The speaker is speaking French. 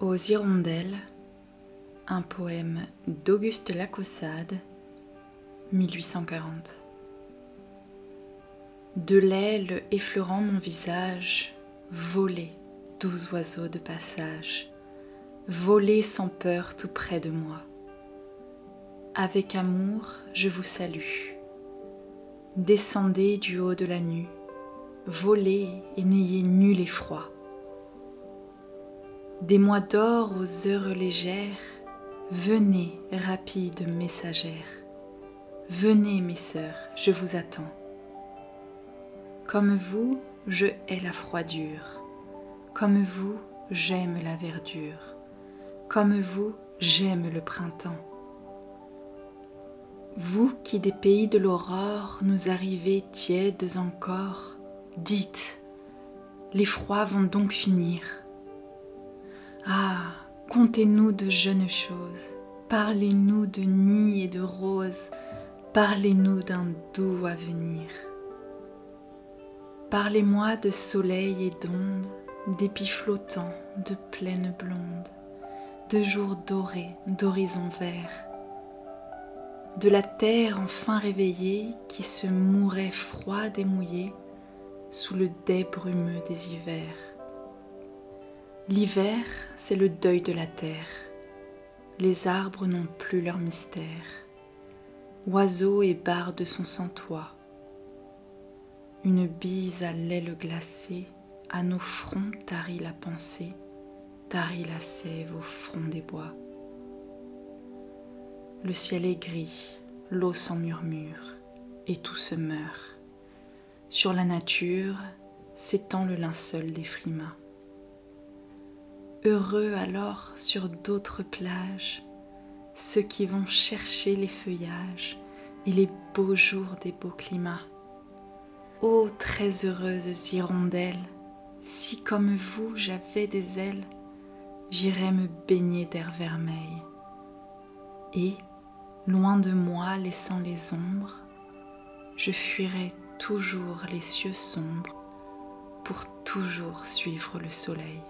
Aux hirondelles, un poème d'Auguste Lacaussade, 1840. De l'aile effleurant mon visage, volez, doux oiseaux de passage, volez sans peur tout près de moi. Avec amour, je vous salue. Descendez du haut de la nue, volez et n'ayez nul effroi. Des mois d'or aux heures légères, venez, rapides messagères. Venez, mes sœurs, je vous attends. Comme vous, je hais la froidure. Comme vous, j'aime la verdure. Comme vous, j'aime le printemps. Vous qui des pays de l'aurore nous arrivez tièdes encore, dites, les froids vont donc finir. Ah, contez-nous de jeunes choses, parlez-nous de nids et de roses, parlez-nous d'un doux avenir. Parlez-moi de soleil et d'ondes, d'épis flottants, de plaines blondes, de jours dorés, d'horizons verts, de la terre enfin réveillée qui se mourait froide et mouillée sous le dais brumeux des hivers. L'hiver, c'est le deuil de la terre. Les arbres n'ont plus leur mystère. Oiseaux et bardes sont sans toit. Une bise à l'aile glacée, à nos fronts tarit la pensée, tarit la sève au front des bois. Le ciel est gris, l'eau s'en murmure, et tout se meurt. Sur la nature s'étend le linceul des frimas heureux alors sur d'autres plages, ceux qui vont chercher les feuillages et les beaux jours des beaux climats. Ô très heureuses hirondelles, si comme vous j'avais des ailes, j'irais me baigner d'air vermeil. Et, loin de moi laissant les ombres, je fuirais toujours les cieux sombres pour toujours suivre le soleil.